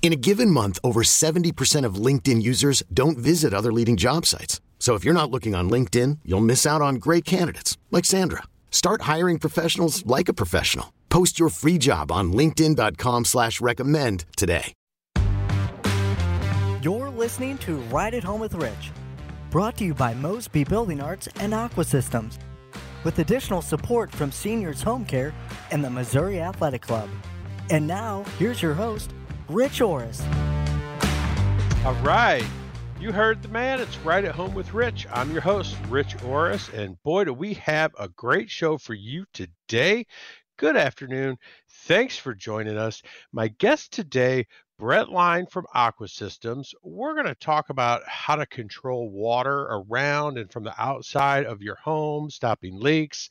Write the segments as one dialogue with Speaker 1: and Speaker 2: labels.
Speaker 1: In a given month, over 70% of LinkedIn users don't visit other leading job sites. So if you're not looking on LinkedIn, you'll miss out on great candidates like Sandra. Start hiring professionals like a professional. Post your free job on LinkedIn.com slash recommend today.
Speaker 2: You're listening to Right at Home with Rich, brought to you by Mosby Building Arts and Aqua Systems, with additional support from Seniors Home Care and the Missouri Athletic Club. And now, here's your host, Rich Orris.
Speaker 3: All right. You heard the man. It's right at home with Rich. I'm your host, Rich Orris. And boy, do we have a great show for you today. Good afternoon. Thanks for joining us. My guest today, Brett Line from Aqua Systems. We're going to talk about how to control water around and from the outside of your home, stopping leaks.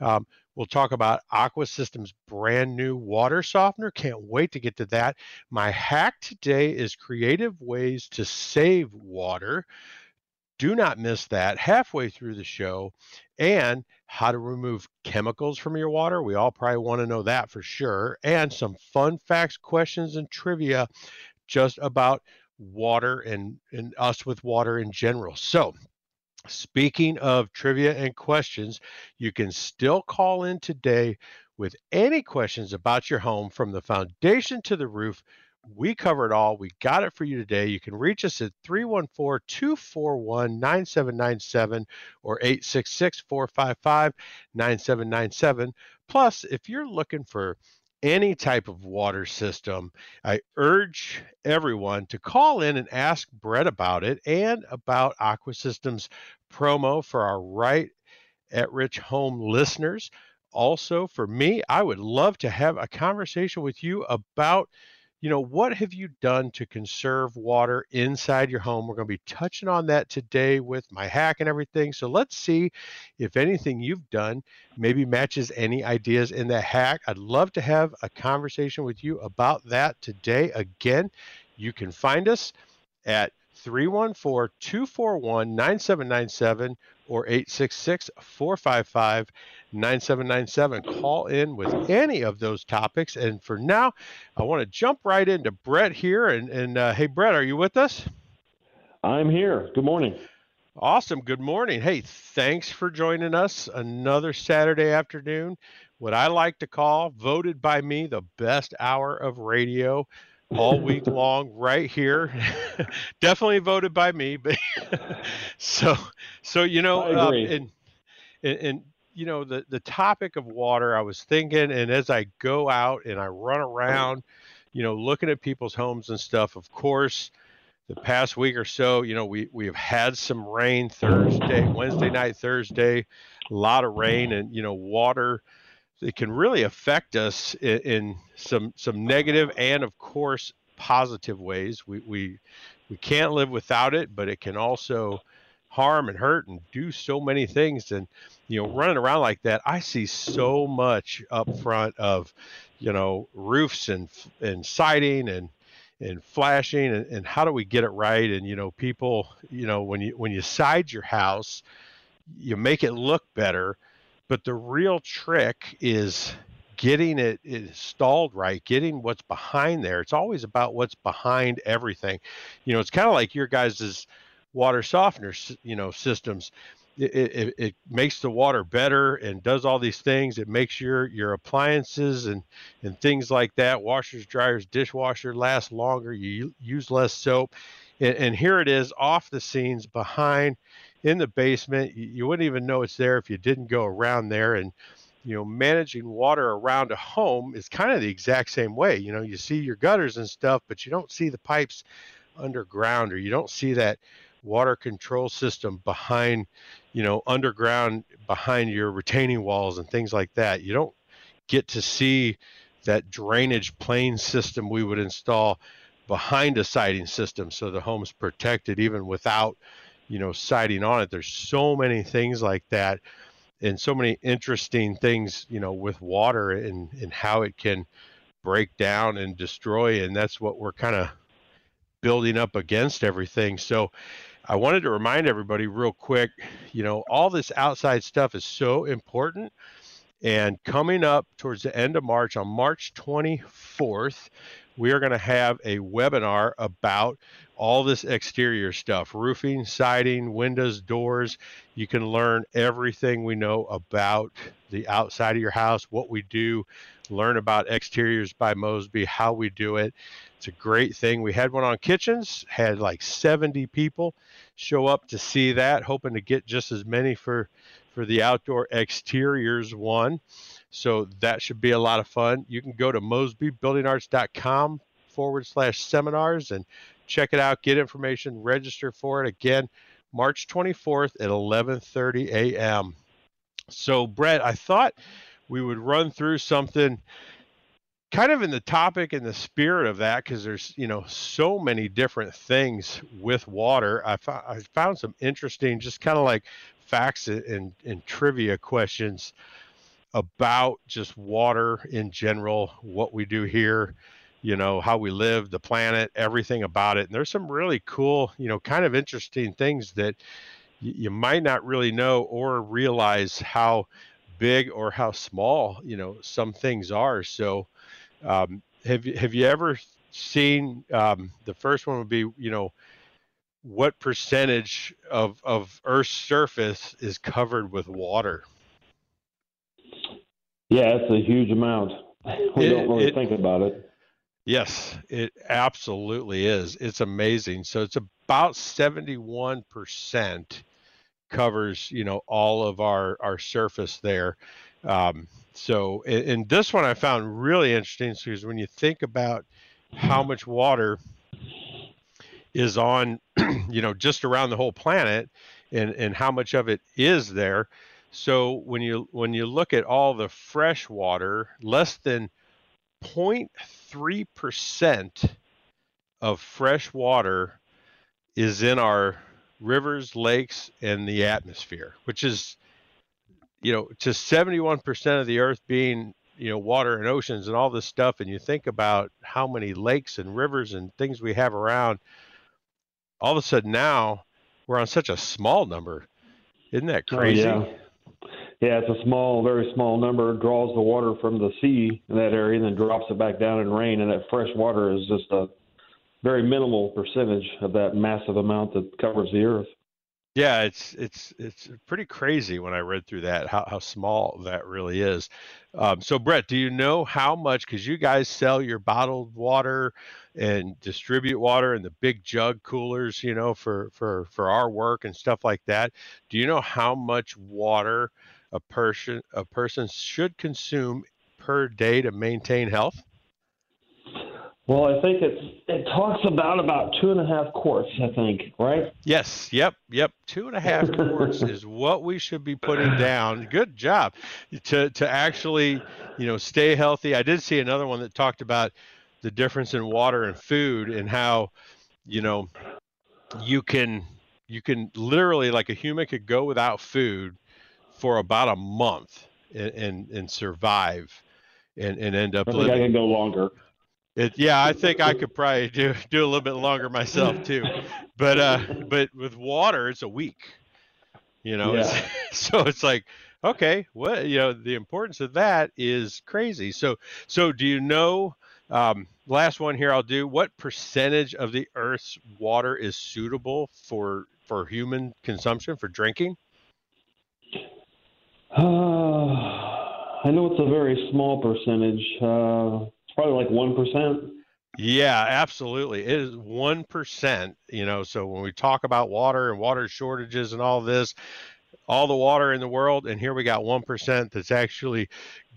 Speaker 3: Um, We'll talk about Aqua Systems' brand new water softener. Can't wait to get to that. My hack today is creative ways to save water. Do not miss that halfway through the show. And how to remove chemicals from your water. We all probably want to know that for sure. And some fun facts, questions, and trivia just about water and, and us with water in general. So Speaking of trivia and questions, you can still call in today with any questions about your home from the foundation to the roof. We cover it all. We got it for you today. You can reach us at 314 241 9797 or 866 455 9797. Plus, if you're looking for any type of water system, I urge everyone to call in and ask Brett about it and about Aqua Systems promo for our Right at Rich Home listeners. Also, for me, I would love to have a conversation with you about you know, what have you done to conserve water inside your home? We're going to be touching on that today with my hack and everything. So let's see if anything you've done maybe matches any ideas in that hack. I'd love to have a conversation with you about that today. Again, you can find us at 314 241 9797 or 866 455 9797. Call in with any of those topics. And for now, I want to jump right into Brett here. And, and uh, hey, Brett, are you with us?
Speaker 4: I'm here. Good morning.
Speaker 3: Awesome. Good morning. Hey, thanks for joining us another Saturday afternoon. What I like to call, voted by me, the best hour of radio all week long right here. Definitely voted by me, but so so you know, um, and, and, and you know the the topic of water. I was thinking, and as I go out and I run oh. around, you know, looking at people's homes and stuff. Of course, the past week or so, you know, we we have had some rain Thursday, Wednesday night, Thursday, a lot of rain, and you know, water it can really affect us in, in, some some negative and of course positive ways. We we we can't live without it, but it can also harm and hurt and do so many things. And you know, running around like that, I see so much up front of you know roofs and and siding and and flashing and, and how do we get it right and you know people you know when you when you side your house you make it look better but the real trick is getting it installed right, getting what's behind there. It's always about what's behind everything. You know, it's kind of like your guys' water softener, you know, systems. It, it, it, makes the water better and does all these things. It makes your your appliances and and things like that, washers, dryers, dishwasher last longer. You use less soap, and, and here it is off the scenes behind in the basement. You, you wouldn't even know it's there if you didn't go around there. And you know, managing water around a home is kind of the exact same way. You know, you see your gutters and stuff, but you don't see the pipes underground or you don't see that water control system behind, you know, underground behind your retaining walls and things like that. You don't get to see that drainage plane system we would install behind a siding system so the home's protected even without you know siding on it there's so many things like that and so many interesting things you know with water and and how it can break down and destroy and that's what we're kind of building up against everything so i wanted to remind everybody real quick you know all this outside stuff is so important and coming up towards the end of march on march 24th we are going to have a webinar about all this exterior stuff roofing, siding, windows, doors. You can learn everything we know about the outside of your house, what we do, learn about exteriors by Mosby, how we do it. It's a great thing. We had one on kitchens, had like 70 people show up to see that, hoping to get just as many for for the outdoor exteriors one. So that should be a lot of fun. You can go to mosbybuildingarts.com forward slash seminars and check it out, get information, register for it. Again, March 24th at 11:30 a.m. So, Brett, I thought we would run through something kind of in the topic and the spirit of that because there's you know so many different things with water I, fo- I found some interesting just kind of like facts and, and trivia questions about just water in general what we do here you know, how we live, the planet, everything about it. And there's some really cool, you know, kind of interesting things that y- you might not really know or realize how big or how small, you know, some things are. So, um, have you have you ever seen um, the first one would be, you know, what percentage of of Earth's surface is covered with water?
Speaker 4: Yeah, it's a huge amount. We
Speaker 3: It-
Speaker 4: don't really
Speaker 3: it-
Speaker 4: think about it.
Speaker 3: Yes, it absolutely is. It's amazing. So it's about 71% covers, you know, all of our our surface there. Um, so and, and this one I found really interesting because when you think about how much water is on, you know, just around the whole planet and and how much of it is there. So when you when you look at all the fresh water, less than 0.3% of fresh water is in our rivers, lakes, and the atmosphere, which is, you know, to 71% of the earth being, you know, water and oceans and all this stuff. And you think about how many lakes and rivers and things we have around, all of a sudden now we're on such a small number. Isn't that
Speaker 4: Oh,
Speaker 3: crazy?
Speaker 4: yeah. Yeah, it's a small, very small number. It draws the water from the sea in that area and then drops it back down in rain. And that fresh water is just a very minimal percentage of that massive amount that covers the earth.
Speaker 3: Yeah, it's it's it's pretty crazy when I read through that how how small that really is. Um, so Brett, do you know how much? Because you guys sell your bottled water and distribute water in the big jug coolers, you know, for for for our work and stuff like that. Do you know how much water a person a person should consume per day to maintain health?
Speaker 4: Well, I think it's it talks about about two and a half quarts. I think, right?
Speaker 3: Yes. Yep. Yep. Two and a half quarts is what we should be putting down. Good job to to actually, you know, stay healthy. I did see another one that talked about the difference in water and food and how, you know, you can you can literally like a human could go without food for about a month and and, and survive and, and end up
Speaker 4: I think I
Speaker 3: living
Speaker 4: can go longer.
Speaker 3: it, yeah, I think I could probably do do a little bit longer myself too, but uh, but with water, it's a week. You know,
Speaker 4: Yeah.
Speaker 3: so it's like, okay, what you know, the importance of that is crazy. So, so do you know? Um, last one here, I'll do. What percentage of the Earth's water is suitable for for human consumption for drinking?
Speaker 4: I know it's a very small percentage. Uh, it's probably like one percent.
Speaker 3: Yeah, absolutely. It is 1%, you know, so when we talk about water and water shortages and all this, all the water in the world, and here we got 1% that's actually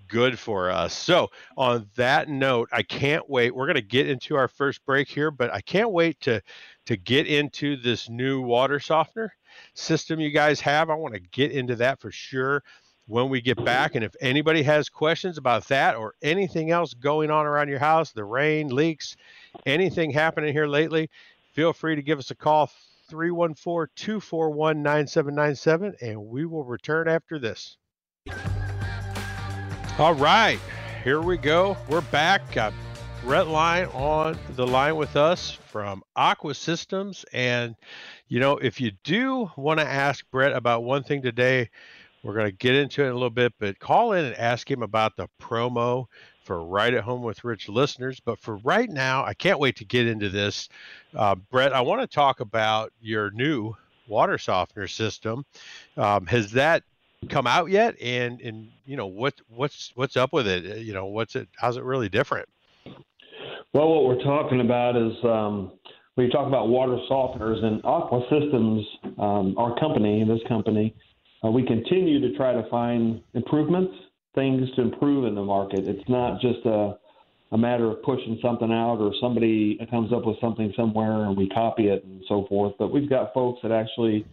Speaker 3: good for us. So, on that note, I can't wait. We're going to get into our first break here, but I can't wait to to get into this new water softener system you guys have. I want to get into that for sure when we get back. And if anybody has questions about that or anything else going on around your house, the rain, leaks, anything happening here lately, feel free to give us a call 314 241 9797 and we will return after this. All right, here we go. We're back. Got Brett Line on the line with us from Aqua Systems. And, you know, if you do want to ask Brett about one thing today, we're going to get into it in a little bit, but call in and ask him about the promo for Right at Home with Rich listeners. But for right now, I can't wait to get into this. Uh, Brett, I want to talk about your new water softener system. Um, has that come out yet? And and you know what what's what's up with it? You know what's it? How's it really different?
Speaker 4: Well, what we're talking about is um, we talk about water softeners and Aqua Systems, um, our company, this company. Uh, we continue to try to find improvements, things to improve in the market. It's not just a a matter of pushing something out or somebody comes up with something somewhere and we copy it and so forth. But we've got folks that actually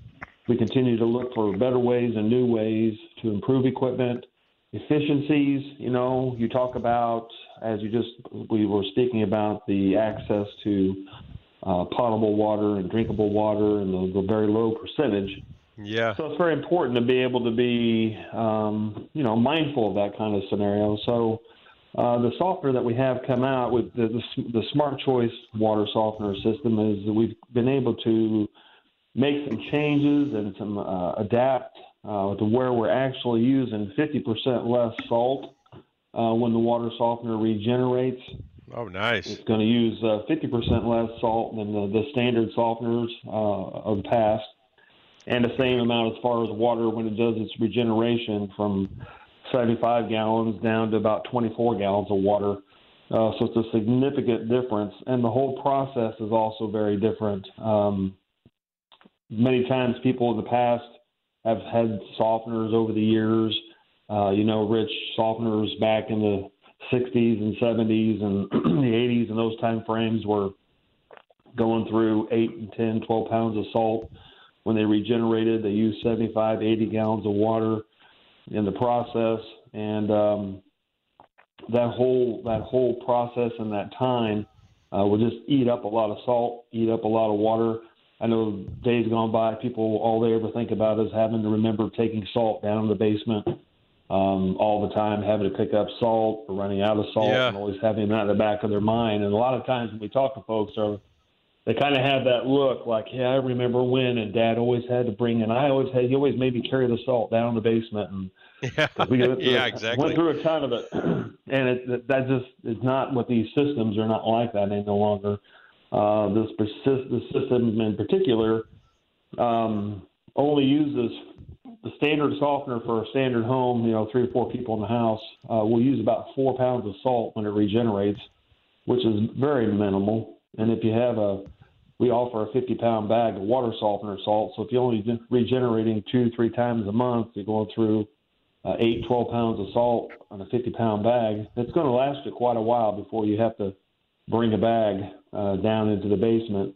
Speaker 4: we continue to look for better ways and new ways to improve equipment, efficiencies. You know, you talk about, as you just, we were speaking about the access to uh, potable water and drinkable water and the, the, very low percentage.
Speaker 3: Yeah.
Speaker 4: So it's very important to be able to be, um, you know, mindful of that kind of scenario. So uh, the software that we have come out with the, the, the Smart Choice water softener system is that we've been able to make some changes and some uh, adapt uh, to where we're actually using 50% less salt uh, when the water softener regenerates.
Speaker 3: Oh, nice.
Speaker 4: It's going to use 50% uh, less salt than the, the standard softeners uh, of the past, and the same amount as far as water when it does its regeneration from 75 gallons down to about 24 gallons of water. Uh, so it's a significant difference, and the whole process is also very different. Um, many times people in the past have had softeners over the years. Uh, you know, rich softeners back in the 60s and 70s and the 80s and those time frames were going through 8 and 10, 12 pounds of salt. When they regenerated, they used 75, 80 gallons of water in the process. And um, that whole that whole process and that time uh, will just eat up a lot of salt, eat up a lot of water. I know days gone by, people all they ever think about is having to remember taking salt down in the basement um, all the time, having to pick up salt or running out of salt,
Speaker 3: yeah.
Speaker 4: and always having that in the back of their mind. And a lot of times when we talk to folks, are they kind of have that look like, yeah, I remember when, and Dad always had to bring, and I always had, he always made me carry the salt down in the basement, and
Speaker 3: yeah,
Speaker 4: we went through,
Speaker 3: yeah, exactly.
Speaker 4: Went through a ton of it, and it, that just is not what these systems are not like that any no longer. Uh, this persist, system in particular um, only uses the standard softener for a standard home. You know, three or four people in the house uh, will use about four pounds of salt when it regenerates, which is very minimal. And if you have a we offer a 50 pound bag of water softener salt. So if you're only regenerating two, three times a month, you're going through uh, eight, 12 pounds of salt on a 50 pound bag. It's going to last you quite a while before you have to bring a bag uh, down into the basement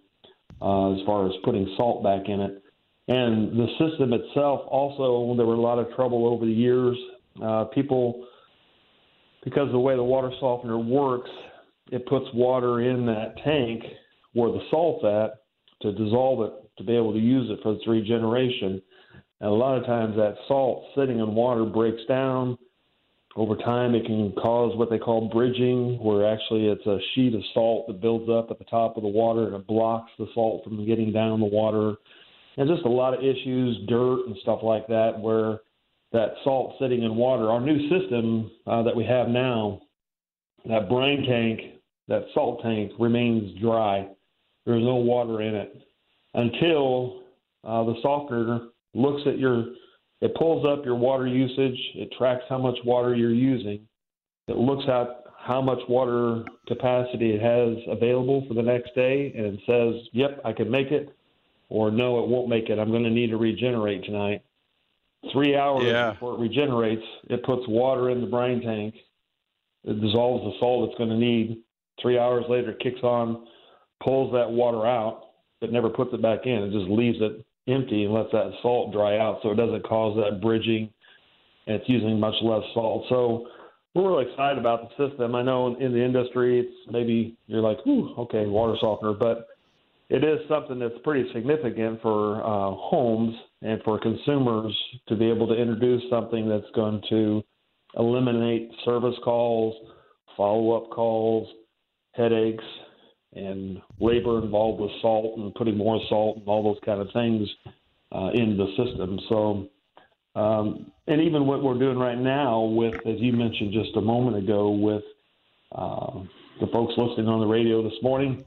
Speaker 4: uh, as far as putting salt back in it. And the system itself also, there were a lot of trouble over the years. Uh, people, because of the way the water softener works, it puts water in that tank where the salt's at to dissolve it to be able to use it for its regeneration. And a lot of times that salt sitting in water breaks down over time, it can cause what they call bridging, where actually it's a sheet of salt that builds up at the top of the water and it blocks the salt from getting down the water. And just a lot of issues, dirt and stuff like that, where that salt sitting in water. Our new system uh, that we have now, that brine tank, that salt tank remains dry. There's no water in it until uh, the softener looks at your it pulls up your water usage. It tracks how much water you're using. It looks at how much water capacity it has available for the next day and says, yep, I can make it, or no, it won't make it. I'm going to need to regenerate tonight. Three hours
Speaker 3: Yeah.
Speaker 4: before it regenerates, it puts water in the brine tank. It dissolves the salt it's going to need. Three hours later, it kicks on, pulls that water out, but never puts it back in. It just leaves it empty and lets that salt dry out, so it doesn't cause that bridging, and it's using much less salt. So we're really excited about the system. I know in the industry, it's maybe you're like, Ooh, okay, water softener, but it is something that's pretty significant for uh, homes and for consumers to be able to introduce something that's going to eliminate service calls, follow up calls, headaches, and labor involved with salt and putting more salt and all those kind of things uh, in the system. So, um, and even what we're doing right now with, as you mentioned just a moment ago, with uh, the folks listening on the radio this morning,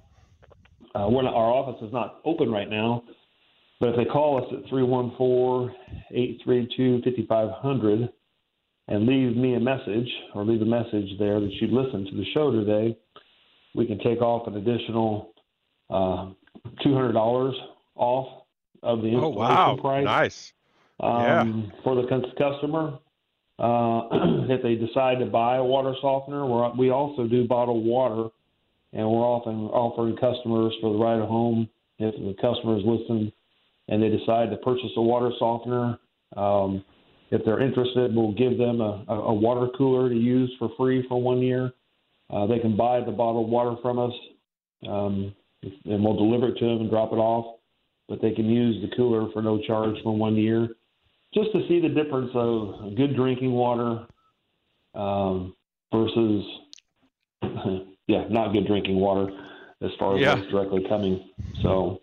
Speaker 4: uh, not, our office is not open right now, but if they call us at 314-832-5500 and leave me a message or leave a message there that you listened to the show today, we can take off an additional uh, $200 off of the installation Oh
Speaker 3: wow,
Speaker 4: price
Speaker 3: nice.
Speaker 4: um, for the customer. Uh, if they decide to buy a water softener, we're, we also do bottled water, and we're often offering customers for the ride home. If the customer is listening and they decide to purchase a water softener, um, if they're interested, we'll give them a, a water cooler to use for free for one year. Uh, they can buy the bottled water from us, um, and we'll deliver it to them and drop it off. But they can use the cooler for no charge for one year just to see the difference of good drinking water um, versus, yeah, not good drinking water as far as
Speaker 3: Yeah.
Speaker 4: what's directly coming. So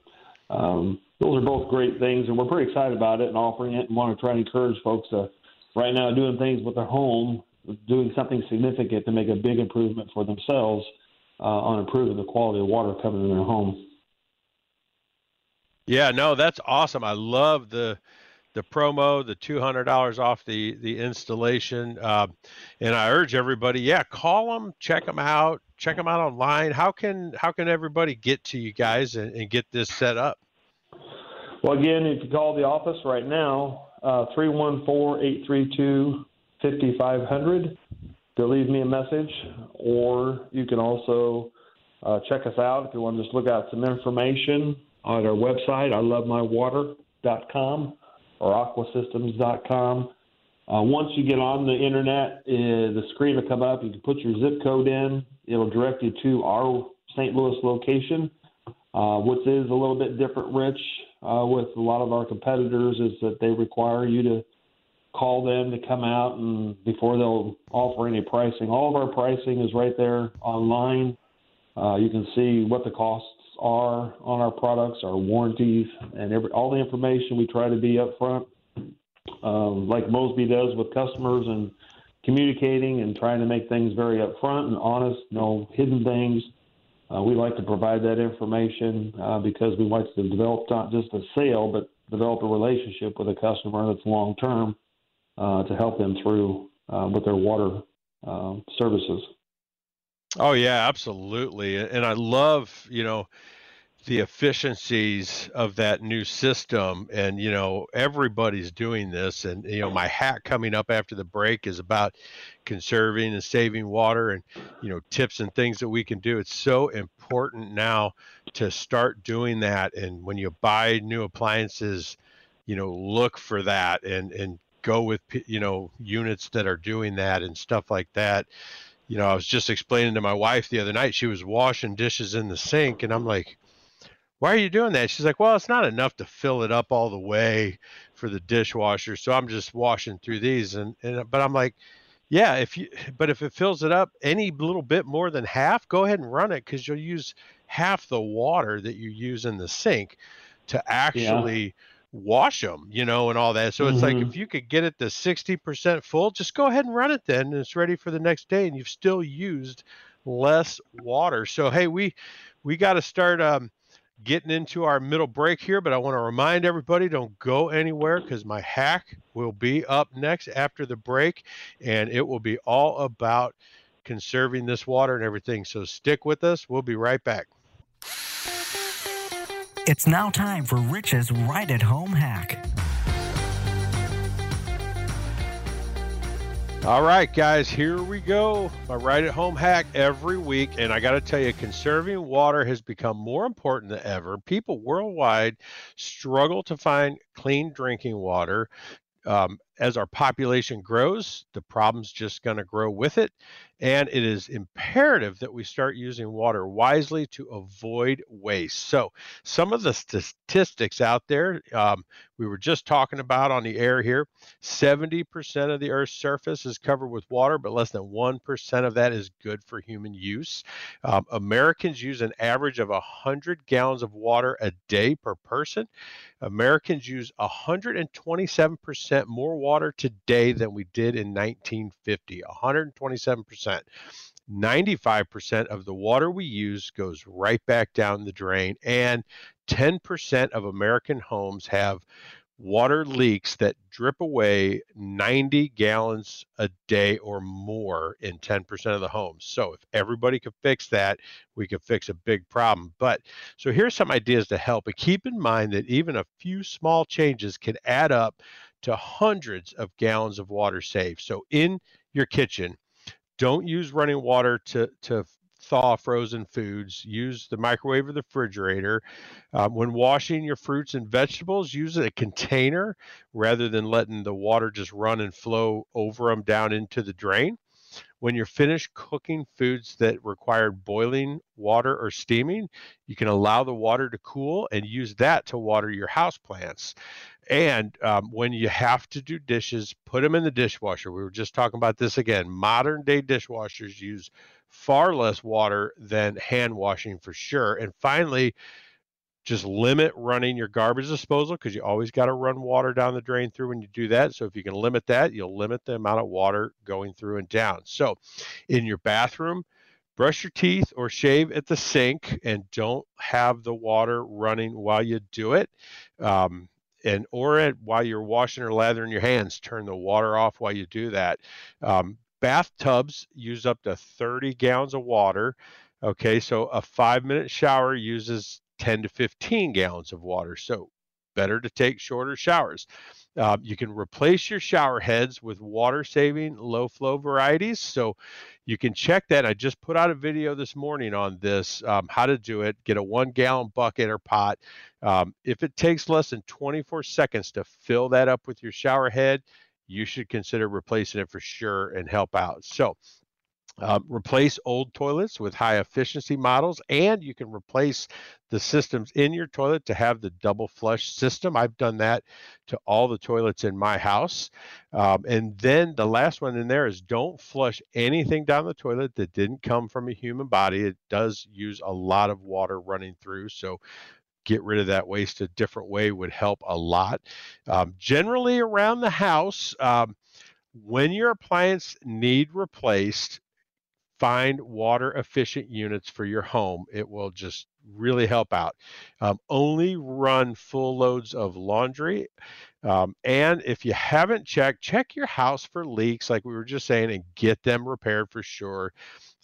Speaker 4: um, those are both great things, and we're pretty excited about it and offering it, and want to try and encourage folks to right now doing things with their home, doing something significant to make a big improvement for themselves uh, on improving the quality of water coming in their home.
Speaker 3: Yeah, no, that's awesome. I love the the promo, the two hundred dollars off the the installation, uh, and I urge everybody, yeah, call them, check them out, check them out online. How can how can everybody get to you guys and, and get this set up?
Speaker 4: Well, again, if you call the office right now, uh, 314 832 5500 to leave me a message, or you can also uh, check us out if you want to just look out some information on our website, ilovemywater.com or aquasystems.com. Uh, once you get on the internet, uh, the screen will come up. You can put your zip code in. It'll direct you to our St. Louis location, uh, which is a little bit different, Rich, uh, with a lot of our competitors, is that they require you to call them to come out and before they'll offer any pricing. All of our pricing is right there online. Uh, you can see what the costs are on our products, our warranties, and every, all the information. We try to be upfront, um, like Mosby does with customers, and communicating and trying to make things very upfront and honest, no hidden things. Uh, we like to provide that information uh, because we like to develop not just a sale, but develop a relationship with a customer that's long term uh, to help them through uh, with their water uh, services.
Speaker 3: Oh yeah, absolutely. And I love, you know, the efficiencies of that new system and you know everybody's doing this and you know my hat coming up after the break is about conserving and saving water and you know tips and things that we can do it's so important now to start doing that and when you buy new appliances you know look for that and and go with you know units that are doing that and stuff like that you know i was just explaining to my wife the other night she was washing dishes in the sink and i'm like why are you doing that? She's like, well, it's not enough to fill it up all the way for the dishwasher, so I'm just washing through these. And, and but I'm like, yeah, if you, but if it fills it up any little bit more than half, go ahead and run it because you'll use half the water that you use in the sink to actually yeah. Wash them, you know, and all that. So mm-hmm. it's like if you could get it to 60% full, just go ahead and run it then, and it's ready for the next day, and you've still used less water. So hey, we we got to start. Um, getting into our middle break here, but I want to remind everybody don't go anywhere because my hack will be up next after the break, and it will be all about conserving this water and everything. So stick with us. We'll be right back.
Speaker 2: It's now time for Rich's Right at Home hack.
Speaker 3: All right, guys, here we go. My right at home hack every week. And I got to tell you, conserving water has become more important than ever. People worldwide struggle to find clean drinking water. Um, as our population grows, the problem's just going to grow with it. And it is imperative that we start using water wisely to avoid waste. So, some of the statistics out there um, we were just talking about on the air here 70% of the Earth's surface is covered with water, but less than 1% of that is good for human use. Um, Americans use an average of 100 gallons of water a day per person. Americans use 127% more water today than we did in 1950, 127%. 95% of the water we use goes right back down the drain, and 10% of American homes have water leaks that drip away 90 gallons a day or more in 10% of the homes. So if everybody could fix that, we could fix a big problem. But so here's some ideas to help. But keep in mind that even a few small changes can add up to hundreds of gallons of water saved. So in your kitchen, don't use running water to, to thaw frozen foods. Use the microwave or the refrigerator. Um, when washing your fruits and vegetables, use a container rather than letting the water just run and flow over them down into the drain. When you're finished cooking foods that required boiling water or steaming, you can allow the water to cool and use that to water your house plants. And um, when you have to do dishes, put them in the dishwasher. We were just talking about this again. Modern day dishwashers use far less water than hand washing for sure. And finally, just limit running your garbage disposal because you always got to run water down the drain through when you do that. So if you can limit that, you'll limit the amount of water going through and down. So in your bathroom, brush your teeth or shave at the sink and don't have the water running while you do it. Um, and or at, while you're washing or lathering your hands, turn the water off while you do that. Um, bathtubs use up to 30 gallons of water. Okay, so a five minute shower uses 10 to 15 gallons of water. So better to take shorter showers. Uh, you can replace your shower heads with water saving low flow varieties. So you can check that. I just put out a video this morning on this, um, how to do it. Get a one gallon bucket or pot. Um, if it takes less than 24 seconds to fill that up with your shower head, you should consider replacing it for sure and help out. So um, replace old toilets with high efficiency models, and you can replace the systems in your toilet to have the double flush system. I've done that to all the toilets in my house. Um, and then the last one in there is don't flush anything down the toilet that didn't come from a human body. It does use a lot of water running through. So get rid of that waste a different way would help a lot. Um, generally, around the house, um, when your appliance need replaced, find water efficient units for your home. It will just really help out. Um, only run full loads of laundry. Um, and if you haven't checked, check your house for leaks, like we were just saying, and get them repaired for sure.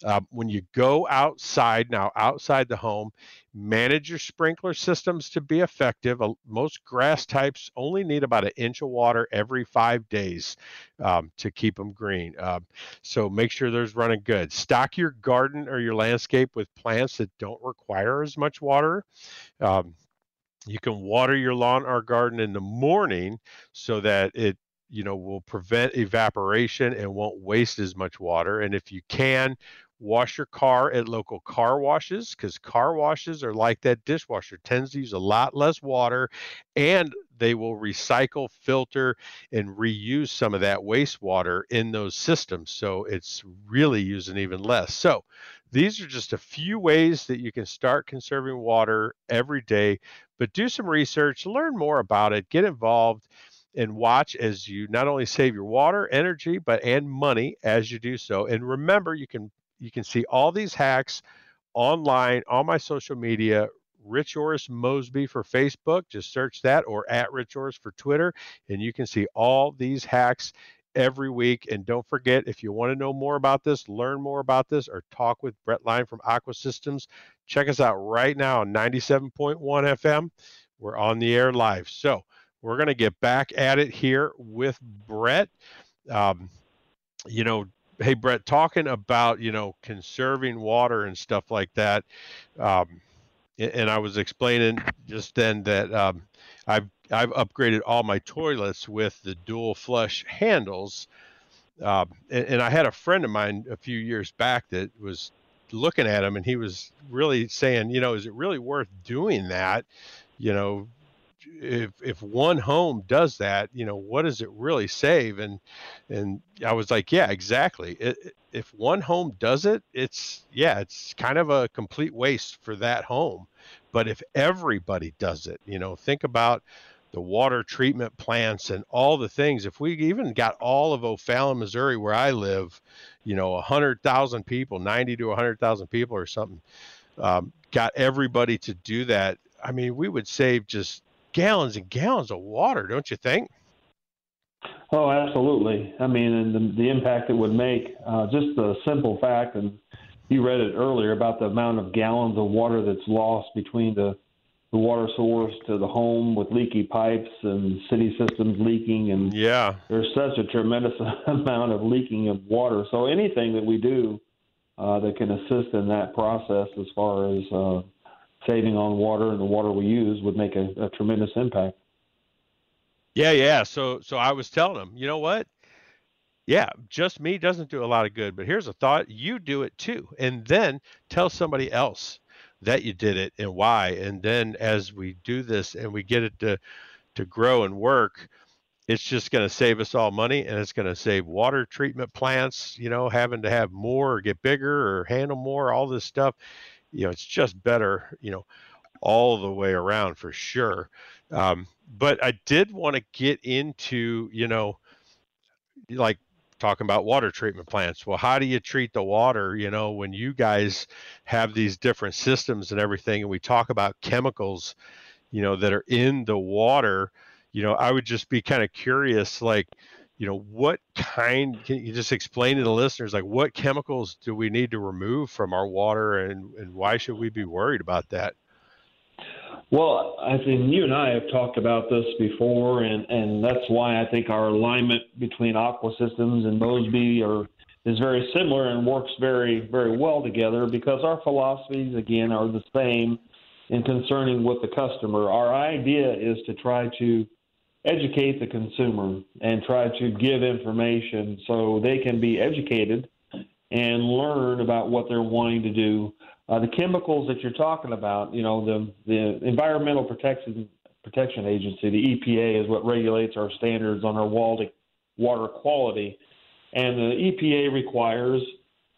Speaker 3: Um, when you go outside, now outside the home, manage your sprinkler systems to be effective. Uh, most grass types only need about an inch of water every five days um, to keep them green. Uh, so make sure there's running good. Stock your garden or your landscape with plants that don't require as much water. Um, you can water your lawn or garden in the morning so that it you know will prevent evaporation and won't waste as much water and if you can wash your car at local car washes because car washes are like that dishwasher tends to use a lot less water and they will recycle filter and reuse some of that wastewater in those systems so it's really using even less. So these are just a few ways that you can start conserving water every day but do some research learn more about it get involved and watch as you not only save your water energy but and money as you do so and remember you can you can see all these hacks online on my social media. Rich Orris Mosby for Facebook, just search that, or at Rich Orris for Twitter, and you can see all these hacks every week. And don't forget, if you want to know more about this, learn more about this, or talk with Brett Line from Aqua Systems, check us out right now on 97.1 FM. We're on the air live. So we're going to get back at it here with Brett. Um, you know, hey Brett, talking about you know conserving water and stuff like that. Um, and I was explaining just then that um, I've I've upgraded all my toilets with the dual flush handles. Um, and, and, I had a friend of mine a few years back that was looking at them, and he was really saying, you know, is it really worth doing that? You know, if if one home does that, you know, what does it really save? And and I was like, yeah, exactly. It, if one home does it, it's yeah, it's kind of a complete waste for that home. But if everybody does it, you know, think about the water treatment plants and all the things. If we even got all of O'Fallon, Missouri, where I live, you know, a 100,000 people, 90 to a 100,000 people or something, um, got everybody to do that, I mean, we would save just gallons and gallons of water, don't you think?
Speaker 4: Oh, absolutely. I mean, and the, the impact it would make, uh, just the simple fact, and you read it earlier about the amount of gallons of water that's lost between the, the water source to the home with leaky pipes and city systems leaking. And
Speaker 3: yeah,
Speaker 4: there's such a tremendous amount of leaking of water. So anything that we do uh, that can assist in that process as far as uh, saving on water and the water we use would make a, a tremendous impact.
Speaker 3: Yeah, yeah. So so I was telling them, you know what? Yeah, just me doesn't do a lot of good, but here's a thought, you do it too. And then tell somebody else that you did it and why. And then as we do this and we get it to to grow and work, it's just going to save us all money and it's going to save water treatment plants, you know, having to have more or get bigger or handle more, all this stuff you know, it's just better, you know, all the way around for sure. Um, but I did want to get into, you know, like talking about water treatment plants. Well, how do you treat the water, you know, when you guys have these different systems and everything, and we talk about chemicals, you know, that are in the water, you know, I would just be kind of curious, like, you know what kind can you just explain to the listeners like what chemicals do we need to remove from our water and and why should we be worried about that?
Speaker 4: Well i think you and i have talked about this before and and that's why i think our alignment between aqua systems and mosby are is very similar and works very very well together because our philosophies again are the same in concerning with the customer. Our idea is to try to educate the consumer and try to give information so they can be educated and learn about what they're wanting to do. Uh, the chemicals that you're talking about, you know, the the Environmental Protection Protection Agency, the EPA, is what regulates our standards on our water quality, and the EPA requires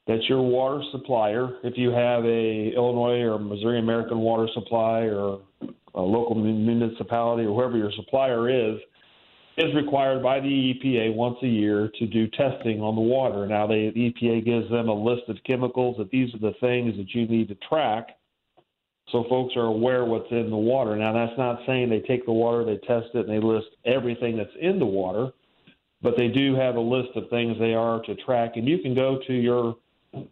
Speaker 4: that your water supplier, if you have a Illinois or Missouri American Water Supply or a local municipality or whoever your supplier is, is required by the EPA once a year to do testing on the water. Now, they, the EPA gives them a list of chemicals that these are the things that you need to track so folks are aware what's in the water. Now, that's not saying they take the water, they test it, and they list everything that's in the water, but they do have a list of things they are to track. And you can go to your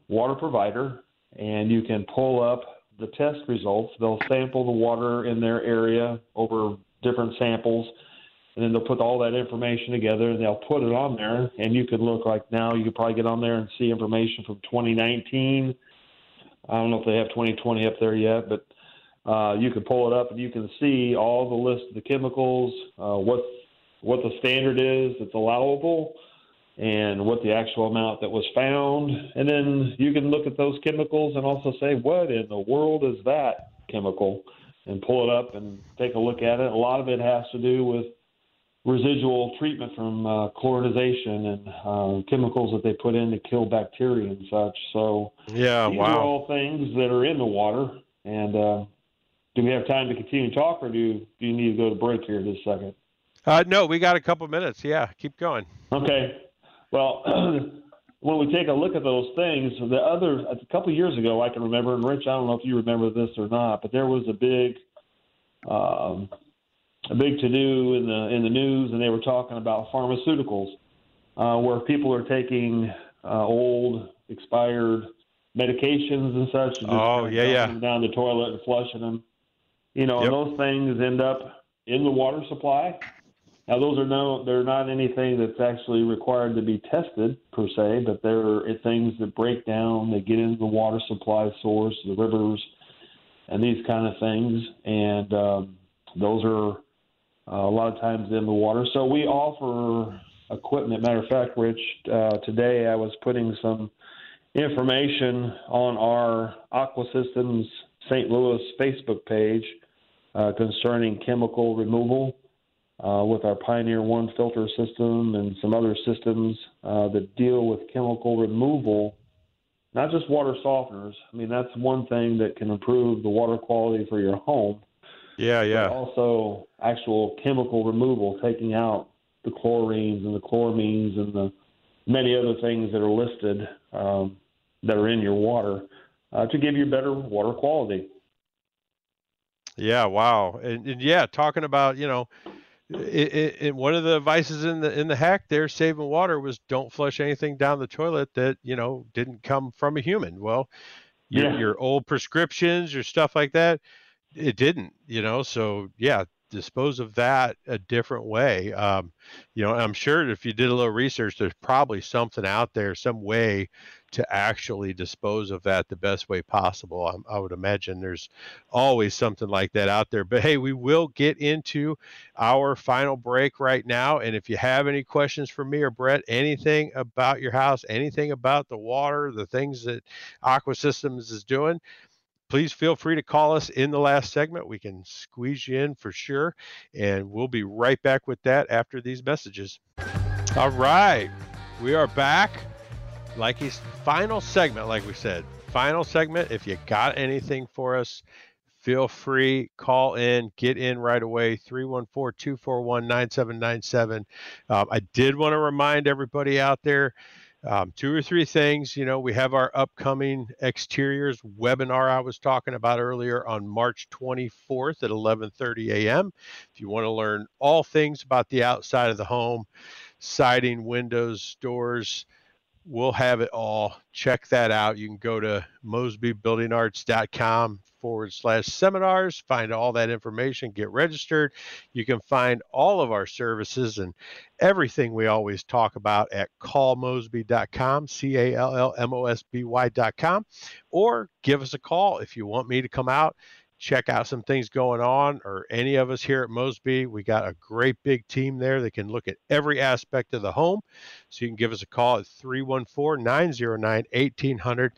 Speaker 4: water provider and you can pull up the test results. They'll sample the water in their area over different samples, and then they'll put all that information together and they'll put it on there. And you could look like now you could probably get on there and see information from 2019. I don't know if they have 2020 up there yet, but uh, you can pull it up and you can see all the list of the chemicals, uh, what what the standard is that's allowable, and what the actual amount that was found. And then you can look at those chemicals and also say, what in the world is that chemical? And pull it up and take a look at it. A lot of it has to do with residual treatment from uh, chlorinization and uh, chemicals that they put in to kill bacteria and such. So
Speaker 3: yeah,
Speaker 4: these
Speaker 3: wow.
Speaker 4: are all things that are in the water. And uh, do we have time to continue to talk, or do you, do you need to go to break here just a second?
Speaker 3: Uh, no, we got a couple minutes. Yeah, keep going.
Speaker 4: Okay. Well, when we take a look at those things, the other a couple of years ago, I can remember, and Rich, I don't know if you remember this or not, but there was a big, um, a big to do in the in the news, and they were talking about pharmaceuticals, uh, where people are taking uh, old, expired medications and such. And just
Speaker 3: oh yeah, yeah.
Speaker 4: Down the toilet and flushing them. You know, yep. and those things end up in the water supply Now, those are no, they're not anything that's actually required to be tested per se, but they're things that break down, they get into the water supply source, the rivers, and these kind of things. And um, those are uh, a lot of times in the water. So we offer equipment. Matter of fact, Rich, uh, today I was putting some information on our Aqua Systems St. Louis Facebook page uh, concerning chemical removal uh, with our Pioneer One filter system and some other systems uh, that deal with chemical removal, not just water softeners. I mean, that's one thing that can improve the water quality for your home.
Speaker 3: Yeah, yeah.
Speaker 4: also, actual chemical removal, taking out the chlorines and the chloramines and the many other things that are listed um, that are in your water uh, to give you better water quality.
Speaker 3: Yeah, wow, and, and yeah, talking about you know it, it, it, one of the advices in the in the hack there saving water was don't flush anything down the toilet that you know didn't come from a human well your, yeah. your old prescriptions your stuff like that it didn't you know so yeah dispose of that a different way. Um, you know, I'm sure if you did a little research, there's probably something out there, some way to actually dispose of that the best way possible. I, I would imagine there's always something like that out there. But hey, we will get into our final break right now. And if you have any questions for me or Brett, anything about your house, anything about the water, the things that Aqua Systems is doing, please feel free to call us in the last segment. We can squeeze you in for sure. And we'll be right back with that after these messages. All right. We are back. Like his final segment, like we said, final segment. If you got anything for us, feel free, call in, get in right away, 314 241 9797. Um, I did want to remind everybody out there um, two or three things. You know, we have our upcoming exteriors webinar I was talking about earlier on March 24th at 11:30 a.m. If you want to learn all things about the outside of the home, siding, windows, doors, we'll have it all. Check that out. You can go to mosbybuildingarts.com forward slash seminars, find all that information, get registered. You can find all of our services and everything we always talk about at callmosby.com, C A L L M O S B Y.com, or give us a call if you want me to come out check out some things going on, or any of us here at Mosby, we got a great big team there that can look at every aspect of the home. So you can give us a call at 314 909 1800.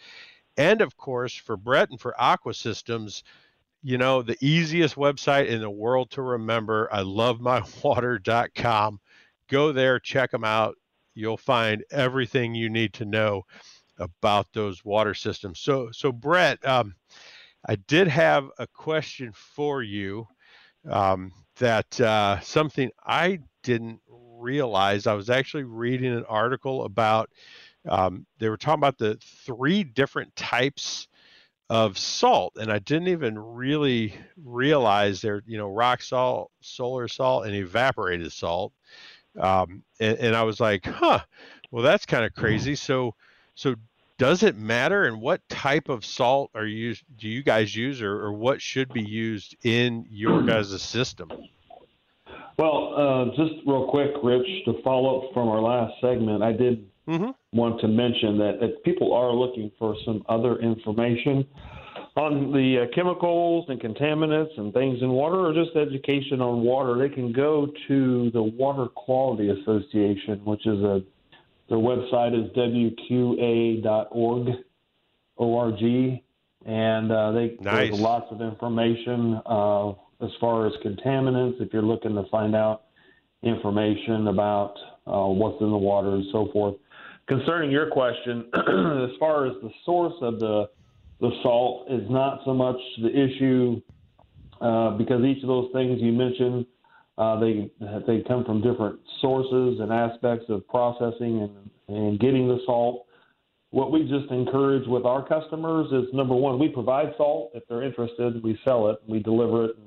Speaker 3: And of course, for Brett and for Aqua Systems, you know, the easiest website in the world to remember, I love my mywater.com. Go there, check them out. You'll find everything you need to know about those water systems. So, so Brett, um, I did have a question for you um, that uh, something I didn't realize. I was actually reading an article about, um, they were talking about the three different types of salt and i didn't even really realize there you know rock salt solar salt and evaporated salt um, and, and, i was like huh well that's kind of crazy so so does it matter? And what type of salt are you do you guys use or, or what should be used in your guys' system?
Speaker 4: Well uh, just real quick rich to follow up from our last segment i did mm-hmm. want to mention that if people are looking for some other information on the uh, chemicals and contaminants and things in water or just education on water. They can go to the water quality association which is a their website is wqa.org, O-R-G, and uh, they nice. there's lots of information uh, as far as contaminants. If you're looking to find out information about uh, what's in the water and so forth. Concerning your question, as far as the source of the the salt is not so much the issue uh, because each of those things you mentioned uh, they they come from different sources and aspects of processing and, and getting the salt. What we just encourage with our customers is number one, we provide salt. If they're interested, we sell it, we deliver it.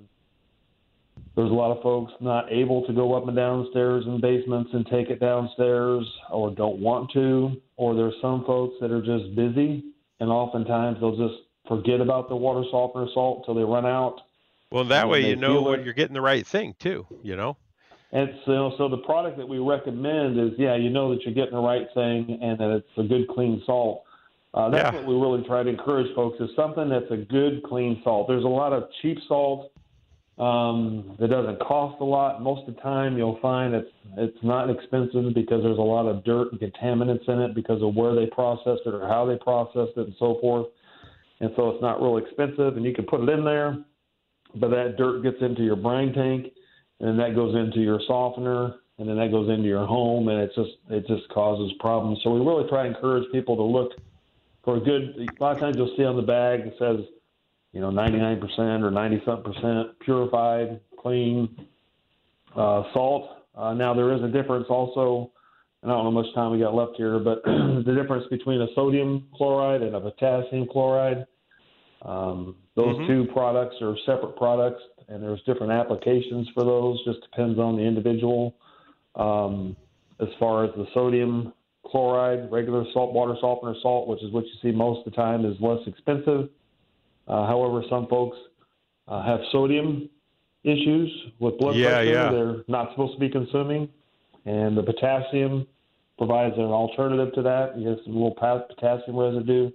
Speaker 4: There's a lot of folks not able to go up and downstairs in basements and take it downstairs or don't want to, or there's some folks that are just busy and oftentimes they'll just forget about the water softener salt until they run out
Speaker 3: well, that way you know when you're getting the right thing too. You know.
Speaker 4: And so, so the product that we recommend is, yeah, you know that you're getting the right thing and that it's a good, clean salt. Uh, that's
Speaker 3: Yeah.
Speaker 4: what we really try to encourage folks is something that's a good, clean salt. There's a lot of cheap salt um, that doesn't cost a lot. Most of the time, you'll find it's it's not expensive because there's a lot of dirt and contaminants in it because of where they processed it or how they processed it and so forth. And so it's not real expensive, and you can put it in there, but that dirt gets into your brine tank, and that goes into your softener, and then that goes into your home, and it just it just causes problems. So we really try to encourage people to look for a good. A lot of times you'll see on the bag it says, you know, 99% or 90 something percent purified, clean uh, salt. Uh, now there is a difference also. and I don't know how much time we got left here, but the difference between a sodium chloride and a potassium chloride. Um, those
Speaker 3: Mhm.
Speaker 4: two products are separate products, and there's different applications for those. Just depends on the individual. Um, as far as the sodium chloride, regular salt water softener salt, which is what you see most of the time, is less expensive. Uh, however, some folks uh, have sodium issues with blood
Speaker 3: Yeah,
Speaker 4: pressure
Speaker 3: yeah.
Speaker 4: they're not supposed to be consuming, and the potassium provides an alternative to that. You get some little potassium residue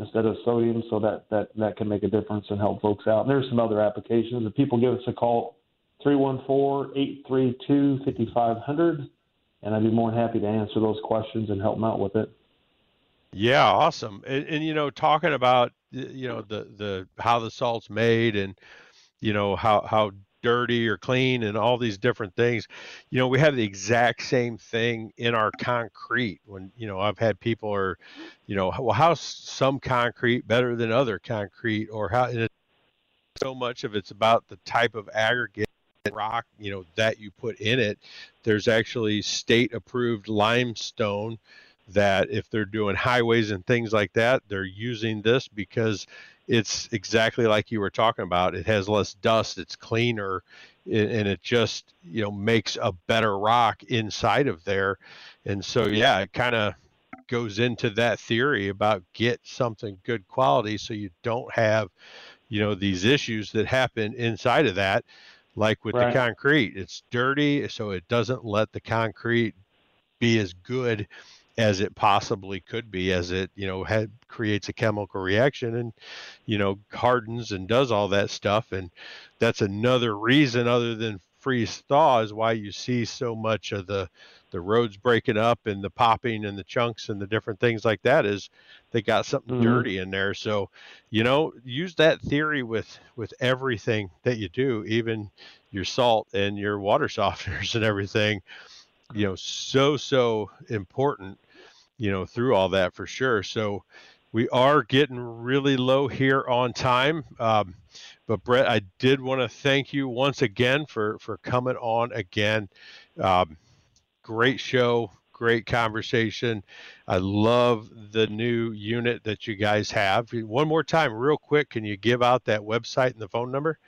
Speaker 4: instead of sodium, so that, that, that can make a difference and help folks out. And there's some other applications. If people give us a call, 314-832-5500, and I'd be more than happy to answer those questions and help them out with it.
Speaker 3: Yeah, awesome. And, and you know, talking about you know the the how the salt's made and you know how how dirty or clean and all these different things. You know, we have the exact same thing in our concrete. When you know, I've had people are, you know, well, how's some concrete better than other concrete, or how? So much of it's about the type of aggregate rock you know that you put in it. There's actually state approved limestone that if they're doing highways and things like that, they're using this because it's exactly like you were talking about. It has less dust, it's cleaner, and it just you know makes a better rock inside of there. And so yeah, it kind of goes into that theory about get something good quality so you don't have you know these issues that happen inside of that like with
Speaker 4: Right.
Speaker 3: the concrete it's dirty so it doesn't let the concrete be as good as it possibly could be as it you know had creates a chemical reaction and you know hardens and does all that stuff and that's another reason other than freeze thaw is why you see so much of the the roads breaking up and the popping and the chunks and the different things like that is they got something
Speaker 4: Mhm.
Speaker 3: dirty in there so you know use that theory with with everything that you do even your salt and your water softeners and everything you know so so important you know through all that for sure. So we are getting really low here on time um, but brett i did want to thank you once again for for coming on again. Um, great show great conversation. I love the new unit that you guys have. One more time real quick can you give out that website and the phone number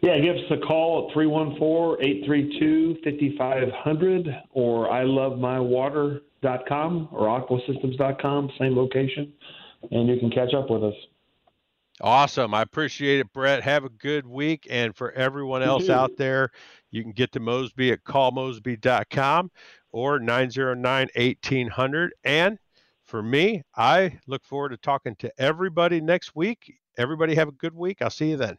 Speaker 4: Yeah, give us a call at 314-832-5500 or ilovemywater.com or aquasystems.com, same location, and you can catch up with us.
Speaker 3: Awesome. I appreciate it, Brett. Have a good week. And for everyone else out there, you can get to Mosby at callmosby.com or 909 1800. And for me, I look forward to talking to everybody next week. Everybody have a good week. I'll see you then.